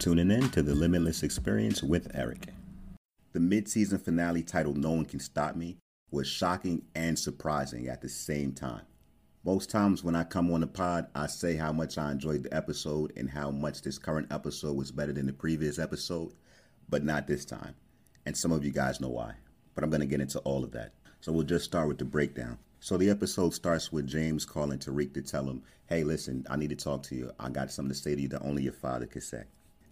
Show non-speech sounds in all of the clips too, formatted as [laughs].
Tuning in to the Limitless Experience with Eric. The mid season finale titled No One Can Stop Me was shocking and surprising at the same time. Most times when I come on the pod, I say how much I enjoyed the episode and how much this current episode was better than the previous episode, but not this time. And some of you guys know why. But I'm going to get into all of that. So we'll just start with the breakdown. So the episode starts with James calling Tariq to tell him, hey, listen, I need to talk to you. I got something to say to you that only your father could say.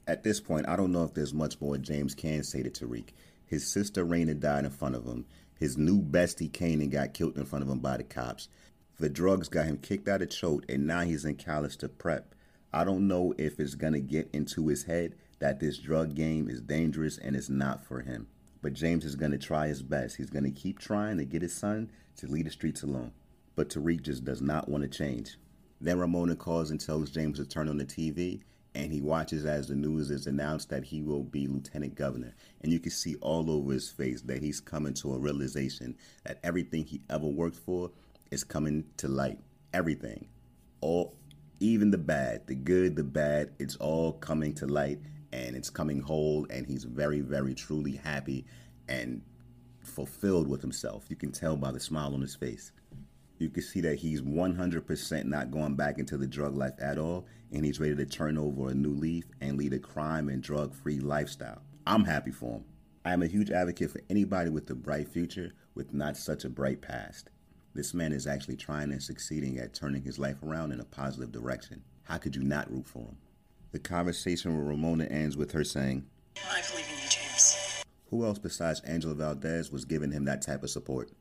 At this point, I don't know if there's much more James can say to Tariq. His sister Raina died in front of him. His new bestie Kanan got killed in front of him by the cops. The drugs got him kicked out of Choate, and now he's in Callister prep. I don't know if it's going to get into his head that this drug game is dangerous and it's not for him. But James is going to try his best. He's going to keep trying to get his son to leave the streets alone. But Tariq just does not want to change. Then Ramona calls and tells James to turn on the TV, and he watches as the news is announced that he will be lieutenant governor. And you can see all over his face that he's coming to a realization that everything he ever worked for is coming to light. Everything. All even the bad, the good, the bad, it's all coming to light and it's coming whole and he's very, very truly happy and fulfilled with himself. You can tell by the smile on his face. You can see that he's 100% not going back into the drug life at all, and he's ready to turn over a new leaf and lead a crime and drug free lifestyle. I'm happy for him. I am a huge advocate for anybody with a bright future with not such a bright past. This man is actually trying and succeeding at turning his life around in a positive direction. How could you not root for him? The conversation with Ramona ends with her saying, I believe in you, James. Who else besides Angela Valdez was giving him that type of support?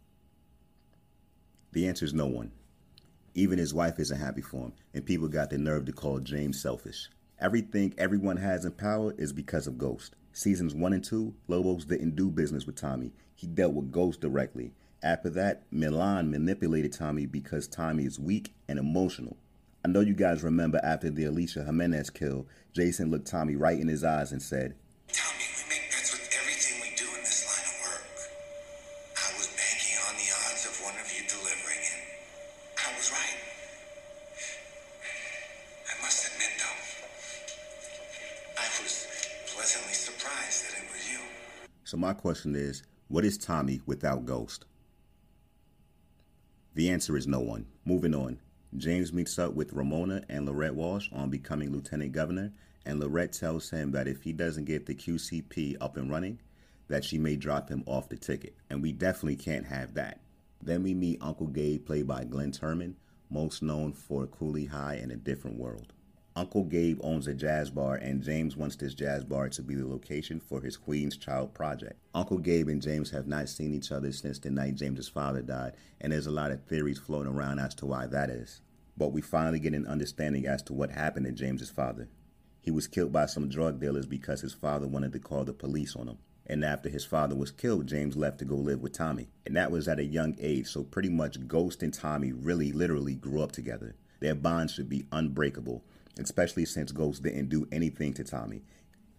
The answer is no one. Even his wife isn't happy for him, and people got the nerve to call James selfish. Everything everyone has in power is because of Ghost. Seasons 1 and 2, Lobos didn't do business with Tommy. He dealt with Ghost directly. After that, Milan manipulated Tommy because Tommy is weak and emotional. I know you guys remember after the Alicia Jimenez kill, Jason looked Tommy right in his eyes and said, my question is, what is Tommy without Ghost? The answer is no one. Moving on. James meets up with Ramona and Lorette Walsh on becoming lieutenant governor, and Lorette tells him that if he doesn't get the QCP up and running, that she may drop him off the ticket. And we definitely can't have that. Then we meet Uncle Gabe, played by Glynn Turman, most known for Cooley High and a Different World. Uncle Gabe owns a jazz bar, and James wants this jazz bar to be the location for his Queen's Child project. Uncle Gabe and James have not seen each other since the night James's father died, and there's a lot of theories floating around as to why that is. But we finally get an understanding as to what happened to James's father. He was killed by some drug dealers because his father wanted to call the police on him. And after his father was killed, James left to go live with Tommy. And that was at a young age, so pretty much Ghost and Tommy really literally grew up together. Their bond should be unbreakable, especially since Ghost didn't do anything to Tommy.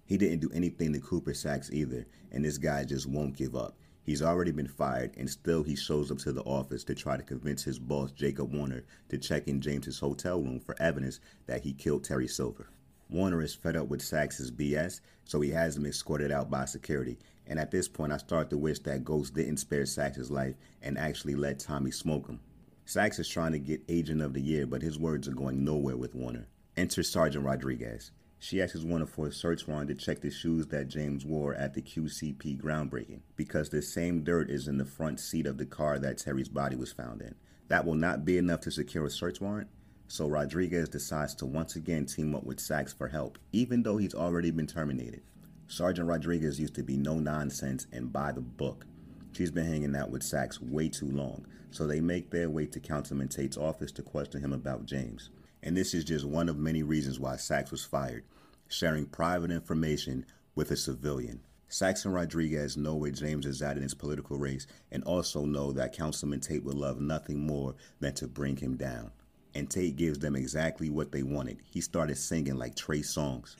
He didn't do anything to Cooper Saxe either, and this guy just won't give up. He's already been fired, and still he shows up to the office to try to convince his boss, Jacob Warner, to check in James's hotel room for evidence that he killed Terry Silver. Warner is fed up with Saxe's BS, so he has him escorted out by security. And at this point, I start to wish that Ghost didn't spare Saxe's life and actually let Tommy smoke him. Saxe is trying to get Agent of the Year, but his words are going nowhere with Warner. Enter Sergeant Rodriguez. She asks Warner for a search warrant to check the shoes that James wore at the QCP groundbreaking, because the same dirt is in the front seat of the car that Terry's body was found in. That will not be enough to secure a search warrant, so Rodriguez decides to once again team up with Saxe for help, even though he's already been terminated. Sergeant Rodriguez used to be no nonsense and by the book. She's been hanging out with Saxe way too long, so they make their way to Councilman Tate's office to question him about James. And this is just one of many reasons why Saxe was fired, sharing private information with a civilian. Saxe and Rodriguez know where James is at in his political race and also know that Councilman Tate would love nothing more than to bring him down. And Tate gives them exactly what they wanted. He started singing like Trey Songz.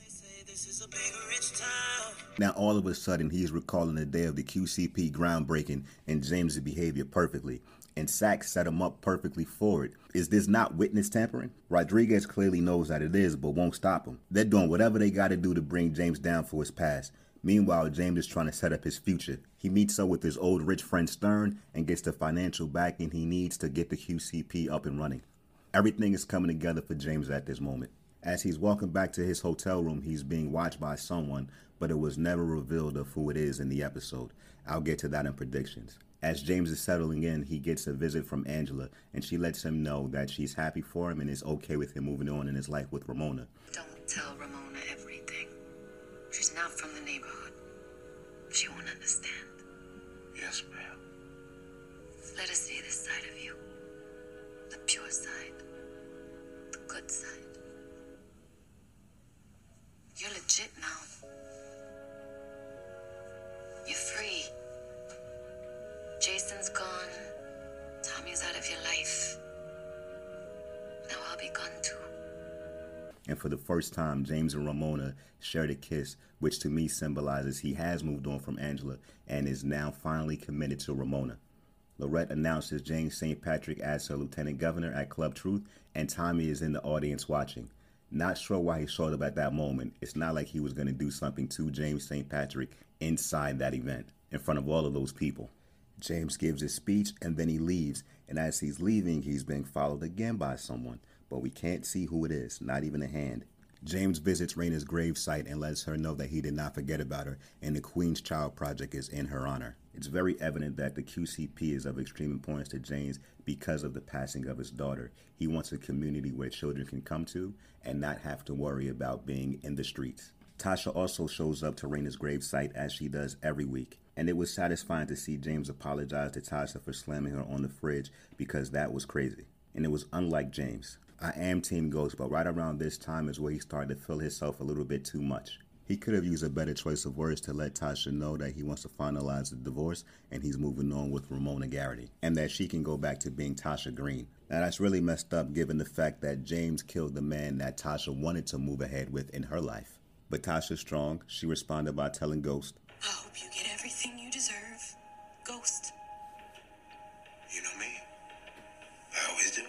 Now, all of a sudden, he's recalling the day of the QCP groundbreaking and James' behavior perfectly. And Saxe set him up perfectly for it. Is this not witness tampering? Rodriguez clearly knows that it is, but won't stop him. They're doing whatever they gotta do to bring James down for his past. Meanwhile, James is trying to set up his future. He meets up with his old rich friend Stern and gets the financial backing he needs to get the QCP up and running. Everything is coming together for James at this moment. As he's walking back to his hotel room, he's being watched by someone, but it was never revealed of who it is in the episode. I'll get to that in predictions. As James is settling in, he gets a visit from Angela, and she lets him know that she's happy for him and is okay with him moving on in his life with Ramona. Don't tell Ramona everything. She's not from the neighborhood. She won't understand. Yes, ma'am. Let us see this side of you. The pure side. The good side. You're legit now. You're free. Jason's gone. Tommy's out of your life. Now I'll be gone too. And for the first time, James and Ramona shared a kiss, which to me symbolizes he has moved on from Angela and is now finally committed to Ramona. Lorette announces James St. Patrick as her lieutenant governor at Club Truth, and Tommy is in the audience watching. Not sure why he showed up at that moment. It's not like he was going to do something to James St. Patrick inside that event, in front of all of those people. James gives his speech and then he leaves, and as he's leaving, he's being followed again by someone, but we can't see who it is, not even a hand. James visits Raina's gravesite and lets her know that he did not forget about her, and the Queen's Child Project is in her honor. It's very evident that the QCP is of extreme importance to James because of the passing of his daughter. He wants a community where children can come to and not have to worry about being in the streets. Tasha also shows up to Raina's gravesite as she does every week, and it was satisfying to see James apologize to Tasha for slamming her on the fridge because that was crazy. And it was unlike James. I am Team Ghost, but right around this time is where he started to feel himself a little bit too much. He could have used a better choice of words to let Tasha know that he wants to finalize the divorce and he's moving on with Ramona Garrity, and that she can go back to being Tasha Green. Now that's really messed up given the fact that James killed the man that Tasha wanted to move ahead with in her life. But Tasha's strong. She responded by telling Ghost, I hope you get everything you deserve. Ghost. You know me. I always do.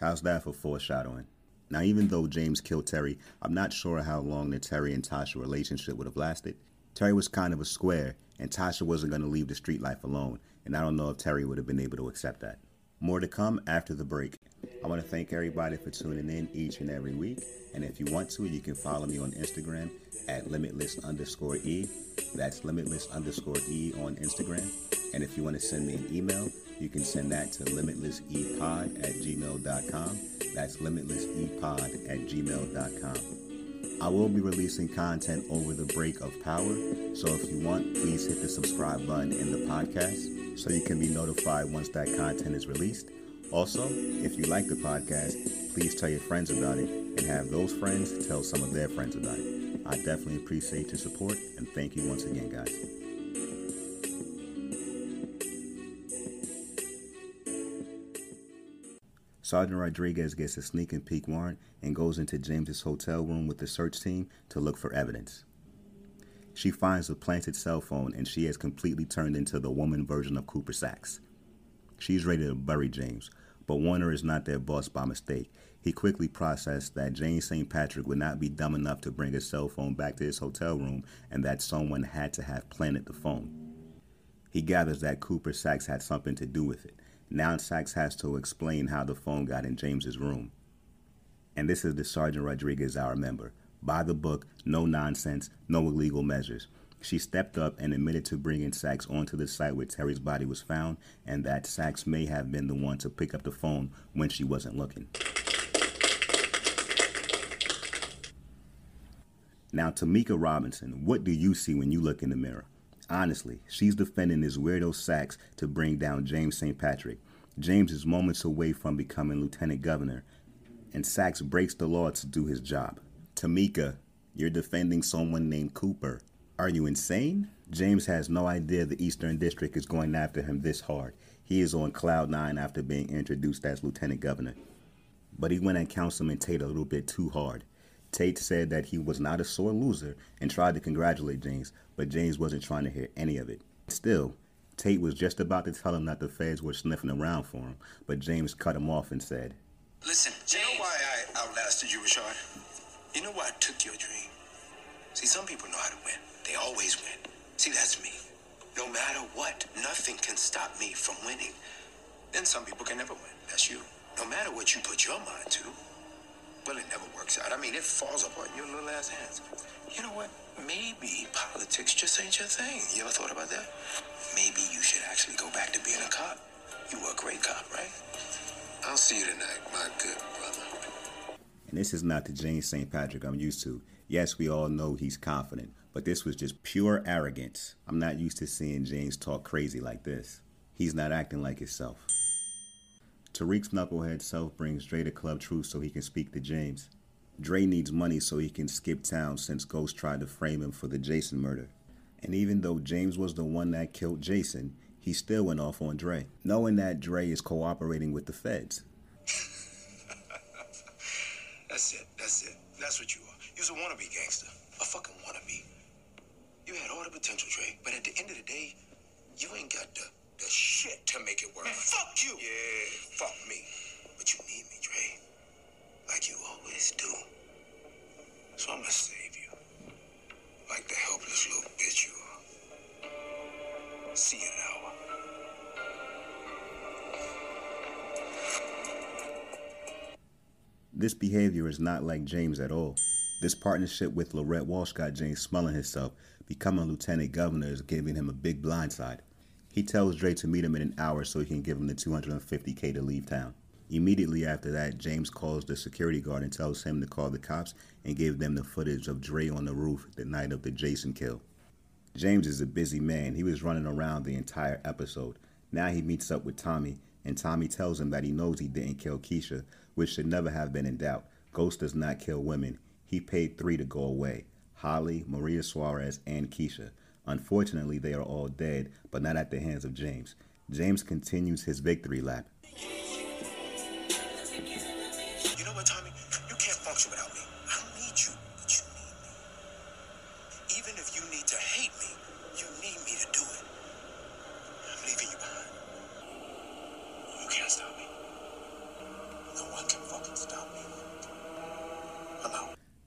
How's that for foreshadowing? Now, even though James killed Terry, I'm not sure how long the Terry and Tasha relationship would have lasted. Terry was kind of a square, and Tasha wasn't going to leave the street life alone, and I don't know if Terry would have been able to accept that. More to come after the break. I want to thank everybody for tuning in each and every week, and if you want to, you can follow me on Instagram at limitless underscore e. That's limitless underscore e on Instagram. And if you want to send me an email, you can send that to limitlessepod at gmail.com. That's limitlessepod at gmail.com. I will be releasing content over the break of power, so if you want, please hit the subscribe button in the podcast so you can be notified once that content is released. Also, if you like the podcast, please tell your friends about it and have those friends tell some of their friends about it. I definitely appreciate your support and thank you once again, guys. Sergeant Rodriguez gets a sneak and peek warrant and goes into James's hotel room with the search team to look for evidence. She finds a planted cell phone and she has completely turned into the woman version of Cooper Saxe. She's ready to bury James, but Warner is not their boss by mistake. He quickly processed that James St. Patrick would not be dumb enough to bring his cell phone back to his hotel room and that someone had to have planted the phone. He gathers that Cooper Saxe had something to do with it. Now Saxe has to explain how the phone got in James's room. And this is the Sergeant Rodriguez I remember. By the book, no nonsense, no illegal measures. She stepped up and admitted to bringing Saxe onto the site where Terry's body was found, and that Saxe may have been the one to pick up the phone when she wasn't looking. Now, Tamika Robinson, what do you see when you look in the mirror? Honestly, she's defending this weirdo Saxe to bring down James St. Patrick. James is moments away from becoming lieutenant governor, and Saxe breaks the law to do his job. Tamika, you're defending someone named Cooper. Are you insane? James has no idea the Eastern District is going after him this hard. He is on cloud nine after being introduced as lieutenant governor. But he went at Councilman Tate a little bit too hard. Tate said that he was not a sore loser and tried to congratulate James, but James wasn't trying to hear any of it. Still, Tate was just about to tell him that the feds were sniffing around for him, but James cut him off and said, Listen, you know why I outlasted you, Richard? You know why I took your dream? See, some people know how to win. They always win. See, that's me. No matter what, nothing can stop me from winning. Then some people can never win. That's you. No matter what you put your mind to, well, it never works out. I mean, it falls apart in your little ass hands. You know what? Maybe politics just ain't your thing. You ever thought about that? Maybe you should actually go back to being a cop. You were a great cop, right? I'll see you tonight, my good brother. And this is not the James St. Patrick I'm used to. Yes, we all know he's confident, but this was just pure arrogance. I'm not used to seeing James talk crazy like this. He's not acting like himself. Tariq's knucklehead self brings Dre to Club Truth so he can speak to James. Dre needs money so he can skip town since Ghost tried to frame him for the Jason murder. And even though James was the one that killed Jason, he still went off on Dre, knowing that Dre is cooperating with the feds. [laughs] That's it. That's it. That's what you are. You're a wannabe gangster. A fucking wannabe. You had all the potential, Dre, but at the end of the day, you ain't got the, the shit to make it work. Man, fuck you! Yeah, fuck me. But you need me, Dre. Like you always do. So I'm gonna save you. Like the helpless little bitch you are. See you in an hour. This behavior is not like James at all. This partnership with Lorette Walsh got James smelling himself. Becoming lieutenant governor is giving him a big blindside. He tells Dre to meet him in an hour so he can give him the 250k to leave town. Immediately after that, James calls the security guard and tells him to call the cops and give them the footage of Dre on the roof the night of the Jason kill. James is a busy man. He was running around the entire episode. Now he meets up with Tommy, and Tommy tells him that he knows he didn't kill Keisha, which should never have been in doubt. Ghost does not kill women. He paid three to go away Holly, Maria Suarez, and Keisha. Unfortunately, they are all dead, but not at the hands of James. James continues his victory lap. You know what, Tommy? You can't function without me. I need you, but you need me. Even if you need to hate me, you need me to do it. I'm leaving you behind. You can't stop me.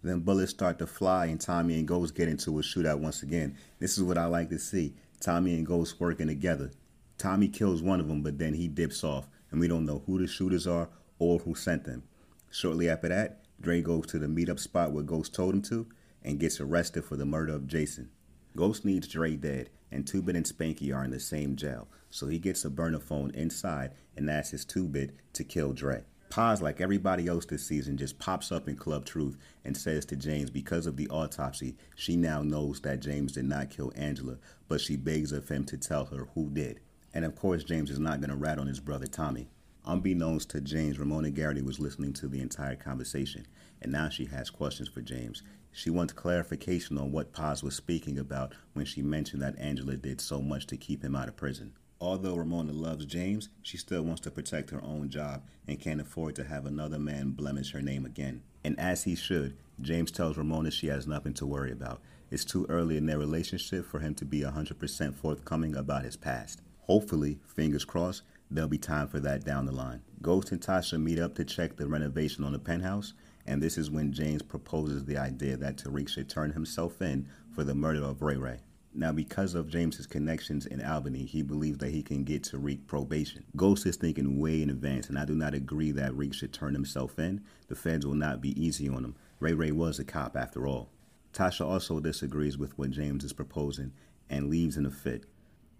Then bullets start to fly, and Tommy and Ghost get into a shootout once again. This is what I like to see Tommy and Ghost working together. Tommy kills one of them, but then he dips off, and we don't know who the shooters are or who sent them. Shortly after that, Dre goes to the meetup spot where Ghost told him to and gets arrested for the murder of Jason. Ghost needs Dre dead, and Two and Spanky are in the same jail, so he gets a burner phone inside and asks his Two to kill Dre. Paz, like everybody else this season, just pops up in Club Truth and says to James, because of the autopsy, she now knows that James did not kill Angela, but she begs of him to tell her who did. And of course, James is not going to rat on his brother Tommy. Unbeknownst to James, Ramona Garrity was listening to the entire conversation, and now she has questions for James. She wants clarification on what Paz was speaking about when she mentioned that Angela did so much to keep him out of prison. Although Ramona loves James, she still wants to protect her own job and can't afford to have another man blemish her name again. And as he should, James tells Ramona she has nothing to worry about. It's too early in their relationship for him to be 100% forthcoming about his past. Hopefully, fingers crossed, there'll be time for that down the line. Ghost and Tasha meet up to check the renovation on the penthouse, and this is when James proposes the idea that Tariq should turn himself in for the murder of Ray Ray. Now, because of James's connections in Albany, he believes that he can get Tariq probation. Ghost is thinking way in advance, and I do not agree that Tariq should turn himself in. The feds will not be easy on him. Ray Ray was a cop after all. Tasha also disagrees with what James is proposing and leaves in a fit.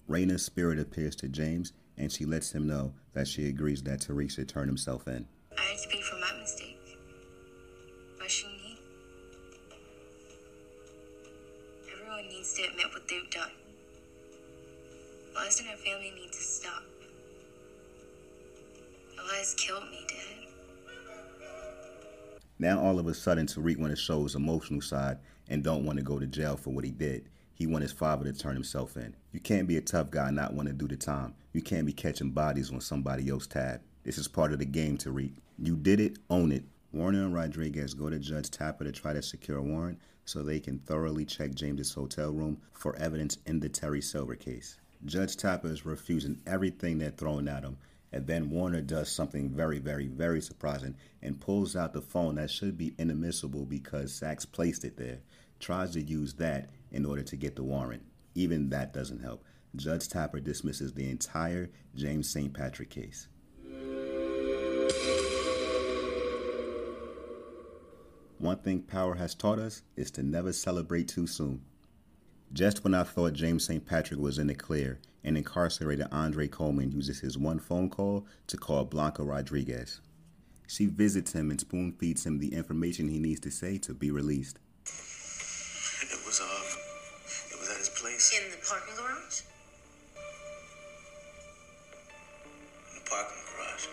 Raina's spirit appears to James, and she lets him know that she agrees that Tariq should turn himself in. Elias and her family need to stop. Elias killed me, Dad. Now all of a sudden Tariq want to show his emotional side and don't want to go to jail for what he did. He want his father to turn himself in. You can't be a tough guy and not want to do the time. You can't be catching bodies on somebody else's tab. This is part of the game, Tariq. You did it, own it. Warner and Rodriguez go to Judge Tapper to try to secure a warrant so they can thoroughly check James's hotel room for evidence in the Terry Silver case. Judge Tapper is refusing everything they're throwing at him, and then Warner does something very, very, very surprising and pulls out the phone that should be inadmissible because Saxe placed it there, tries to use that in order to get the warrant. Even that doesn't help. Judge Tapper dismisses the entire James St. Patrick case. One thing power has taught us is to never celebrate too soon. Just when I thought James St. Patrick was in the clear, an incarcerated Andre Coleman uses his one phone call to call Blanca Rodriguez. She visits him and spoon feeds him the information he needs to say to be released. It was, uh, it was at his place. In the parking garage? In the parking garage.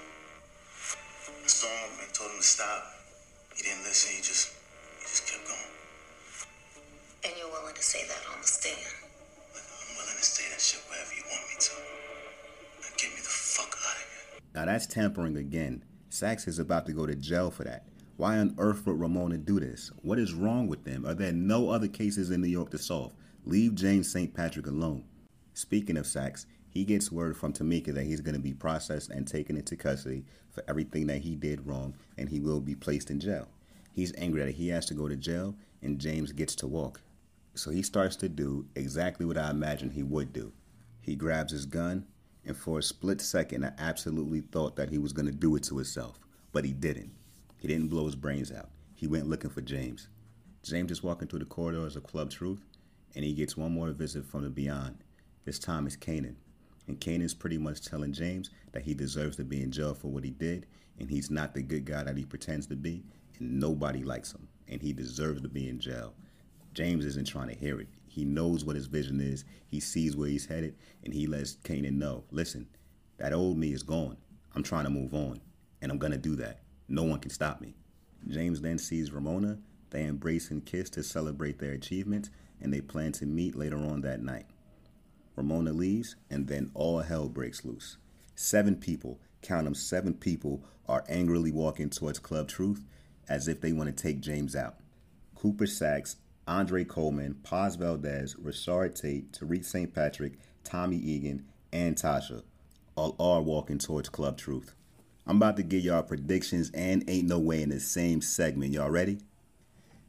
I saw him and told him to stop. He didn't listen. He just, he just kept going. And you're willing to say that on the stand? I'm willing to say that shit wherever you want me to. Now get me the fuck out of here. Now that's tampering again. Saxe is about to go to jail for that. Why on earth would Ramona do this? What is wrong with them? Are there no other cases in New York to solve? Leave James St. Patrick alone. Speaking of Saxe, he gets word from Tamika that he's going to be processed and taken into custody for everything that he did wrong, and he will be placed in jail. He's angry that he has to go to jail, and James gets to walk. So he starts to do exactly what I imagined he would do. He grabs his gun, and for a split second, I absolutely thought that he was going to do it to himself, but he didn't. He didn't blow his brains out. He went looking for James. James is walking through the corridors of Club Truth, and he gets one more visit from the beyond. This time it's Kanan. And Kanan's pretty much telling James that he deserves to be in jail for what he did, and he's not the good guy that he pretends to be, and nobody likes him, and he deserves to be in jail. James isn't trying to hear it. He knows what his vision is, he sees where he's headed, and he lets Kanan know listen, that old me is gone. I'm trying to move on, and I'm to do that. No one can stop me. James then sees Ramona. They embrace and kiss to celebrate their achievements, and they plan to meet later on that night. Ramona leaves, and then all hell breaks loose. Seven people, count them, seven people, are angrily walking towards Club Truth as if they want to take James out. Cooper Saxe, Andre Coleman, Paz Valdez, Rashad Tate, Tariq St. Patrick, Tommy Egan, and Tasha all are walking towards Club Truth. I'm about to give y'all predictions and ain't no way in the same segment. Y'all ready?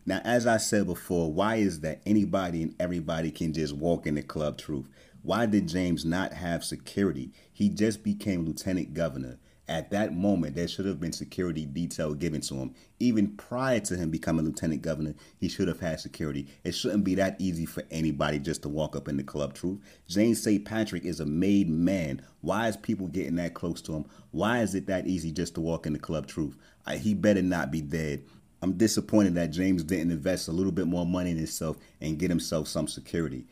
Now, as I said before, why is that anybody and everybody can just walk into Club Truth? Why did James not have security? He just became lieutenant governor. At that moment, there should have been security detail given to him. Even prior to him becoming lieutenant governor, he should have had security. It shouldn't be that easy for anybody just to walk up in the club truth. James St. Patrick is a made man. Why is people getting that close to him? Why is it that easy just to walk in the club truth? I, he better not be dead. I'm disappointed that James didn't invest a little bit more money in himself and get himself some security.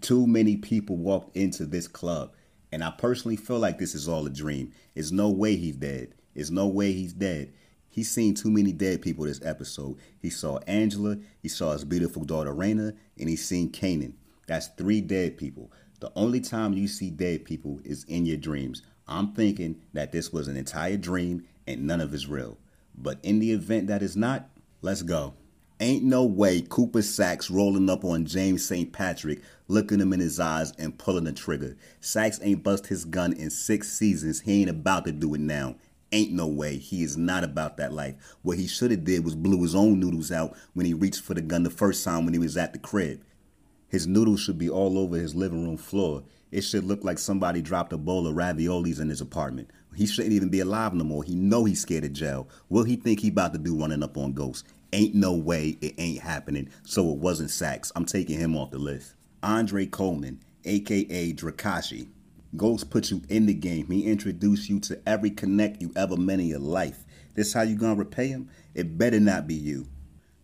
Too many people walked into this club. And I personally feel like this is all a dream. There's no way he's dead. There's no way he's dead. He's seen too many dead people this episode. He saw Angela, he saw his beautiful daughter Raina, and he's seen Kanan. That's three dead people. The only time you see dead people is in your dreams. I'm thinking that this was an entire dream and none of it's real. But in the event that it's not, let's go. Ain't no way Cooper Saxe rolling up on James St. Patrick, looking him in his eyes and pulling the trigger. Saxe ain't bust his gun in six seasons. He ain't about to do it now. Ain't no way. He is not about that life. What he should have did was blew his own noodles out when he reached for the gun the first time when he was at the crib. His noodles should be all over his living room floor. It should look like somebody dropped a bowl of raviolis in his apartment. He shouldn't even be alive no more. He know he's scared of jail. What he think he about to do running up on ghosts? Ain't no way it ain't happening. So it wasn't Saxe. I'm taking him off the list. Andre Coleman, aka Drakashi. Ghost put you in the game. He introduced you to every connect you ever met in your life. This how you gonna repay him? It better not be you.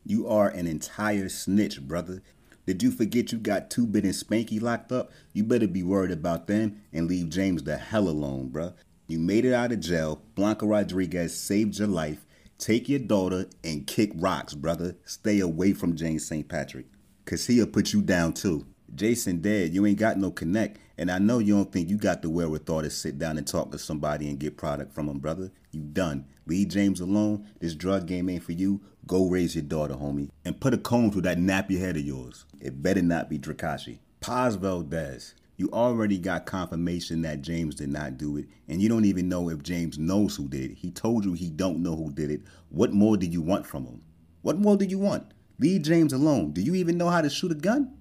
You are an entire snitch, brother. Did you forget you got two bit and Spanky locked up? You better be worried about them and leave James the hell alone, bruh. You made it out of jail. Blanca Rodriguez saved your life. Take your daughter and kick rocks, brother. Stay away from James St. Patrick. Cause he'll put you down too. Jason dead, you ain't got no connect. And I know you don't think you got the wherewithal to sit down and talk to somebody and get product from him, brother. You done. Leave James alone. This drug game ain't for you. Go raise your daughter, homie. And put a comb through that nappy head of yours. It better not be Drakashi. Paz Valdez. You already got confirmation that James did not do it, and you don't even know if James knows who did it. He told you he don't know who did it. What more do you want from him? What more do you want? Leave James alone. Do you even know how to shoot a gun?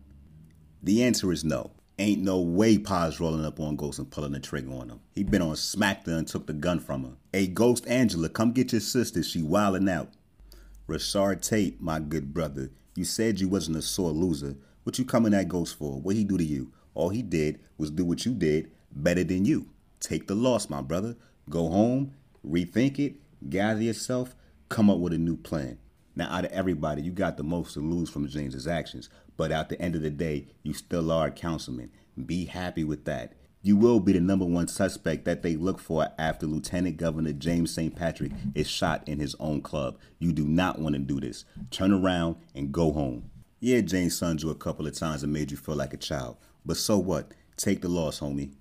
The answer is no. Ain't no way Paz rolling up on Ghost and pulling the trigger on him. He been on Smackdown and took the gun from her. Hey, Ghost Angela, come get your sister. She wildin' out. Rashad Tate, my good brother, you said you wasn't a sore loser. What you coming at Ghost for? What he do to you? All he did was do what you did better than you. Take the loss, my brother. Go home, rethink it, gather yourself, come up with a new plan. Now, out of everybody, you got the most to lose from James's actions, but at the end of the day, you still are a councilman. Be happy with that. You will be the number one suspect that they look for after Lieutenant Governor James St. Patrick is shot in his own club. You do not want to do this. Turn around and go home. Yeah, James sunned you a couple of times and made you feel like a child. But so what? Take the loss, homie.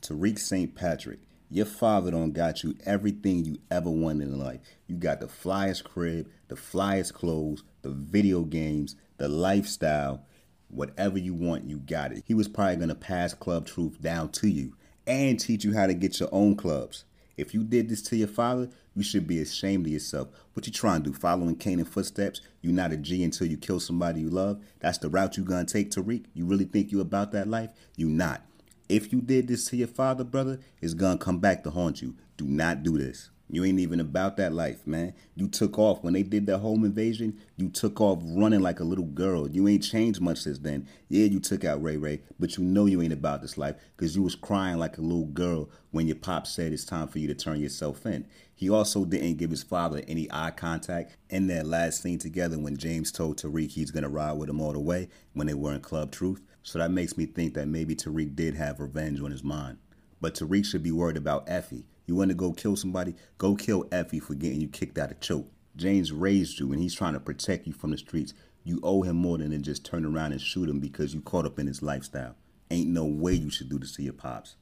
Tariq St. Patrick, your father don't got you everything you ever wanted in life. You got the flyest crib, the flyest clothes, the video games, the lifestyle. Whatever you want, you got it. He was probably gonna pass Club Truth down to you and teach you how to get your own clubs. If you did this to your father, you should be ashamed of yourself. What you trying to do? Following Kanan footsteps? You not a G until you kill somebody you love? That's the route you gonna take, Tariq? You really think you about that life? You not. If you did this to your father, brother, it's gonna come back to haunt you. Do not do this. You ain't even about that life, man. You took off when they did the home invasion. You took off running like a little girl. You ain't changed much since then. Yeah, you took out Ray Ray, but you know you ain't about this life because you was crying like a little girl when your pop said it's time for you to turn yourself in. He also didn't give his father any eye contact in that last scene together when James told Tariq he's gonna ride with him all the way when they were in Club Truth. So that makes me think that maybe Tariq did have revenge on his mind. But Tariq should be worried about Effie. You want to go kill somebody? Go kill Effie for getting you kicked out of Choate. James raised you and he's trying to protect you from the streets. You owe him more than to just turn around and shoot him because you caught up in his lifestyle. Ain't no way you should do this to your pops.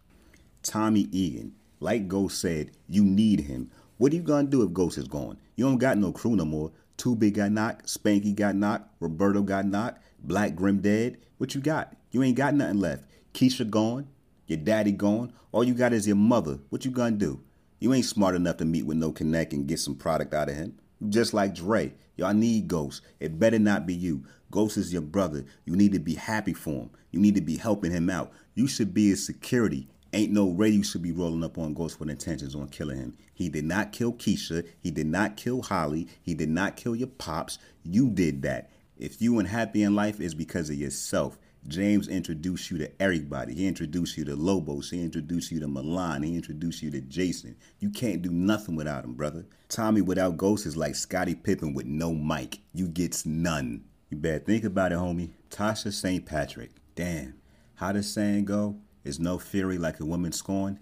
Tommy Egan, like Ghost said, you need him. What are you gonna do if Ghost is gone? You don't got no crew no more. 2-Bit got knocked, Spanky got knocked, Roberto got knocked, Black Grim dead. What you got? You ain't got nothing left. Keisha gone, your daddy gone. All you got is your mother. What you gonna do? You ain't smart enough to meet with no connect and get some product out of him. Just like Dre. Y'all need Ghost. It better not be you. Ghost is your brother. You need to be happy for him. You need to be helping him out. You should be his security. Ain't no way you should be rolling up on Ghost with intentions on killing him. He did not kill Keisha. He did not kill Holly. He did not kill your pops. You did that. If you unhappy in life, it's because of yourself. James introduced you to everybody. He introduced you to Lobos. He introduced you to Milan. He introduced you to Jason. You can't do nothing without him, brother. Tommy without Ghost is like Scottie Pippen with no Mike. You gets none. You better think about it, homie. Tasha St. Patrick. Damn. How does saying go? Is no fury like a woman scorned?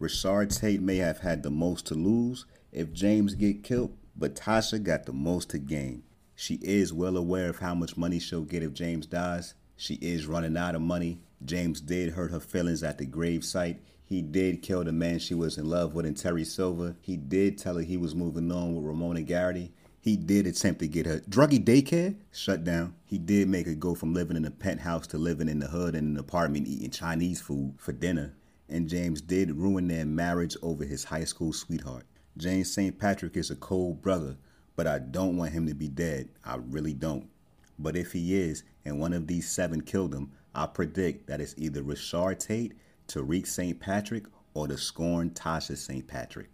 Rashad Tate may have had the most to lose if James get killed, but Tasha got the most to gain. She is well aware of how much money she'll get if James dies. She is running out of money. James did hurt her feelings at the grave site. He did kill the man she was in love with in Terry Silver. He did tell her he was moving on with Ramona Garrity. He did attempt to get her druggy daycare shut down. He did make her go from living in a penthouse to living in the hood in an apartment eating Chinese food for dinner. And James did ruin their marriage over his high school sweetheart. James St. Patrick is a cold brother, but I don't want him to be dead. I really don't. But if he is, and one of these seven killed him, I predict that it's either Rashad Tate, Tariq St. Patrick, or the scorned Tasha St. Patrick.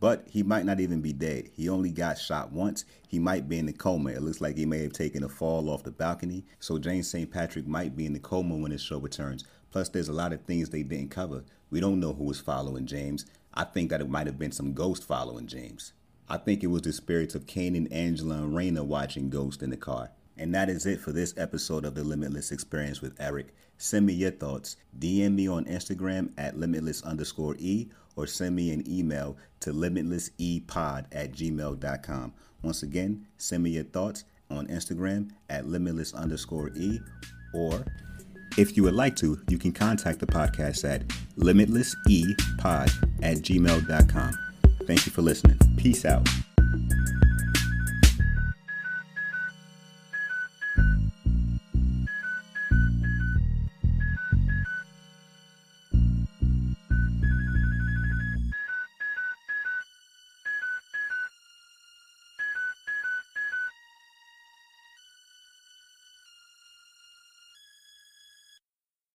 But he might not even be dead. He only got shot once. He might be in the coma. It looks like he may have taken a fall off the balcony. So James St. Patrick might be in the coma when his show returns. Plus, there's a lot of things they didn't cover. We don't know who was following James. I think that it might have been some ghost following James. I think it was the spirits of Kanan, Angela, and Raina watching Ghost in the car. And that is it for this episode of the Limitless Experience with Eric. Send me your thoughts. DM me on Instagram at limitless underscore E or send me an email to limitlessepod at gmail.com. Once again, send me your thoughts on Instagram at limitless underscore E or if you would like to, you can contact the podcast at limitlessepod at gmail.com. Thank you for listening. Peace out.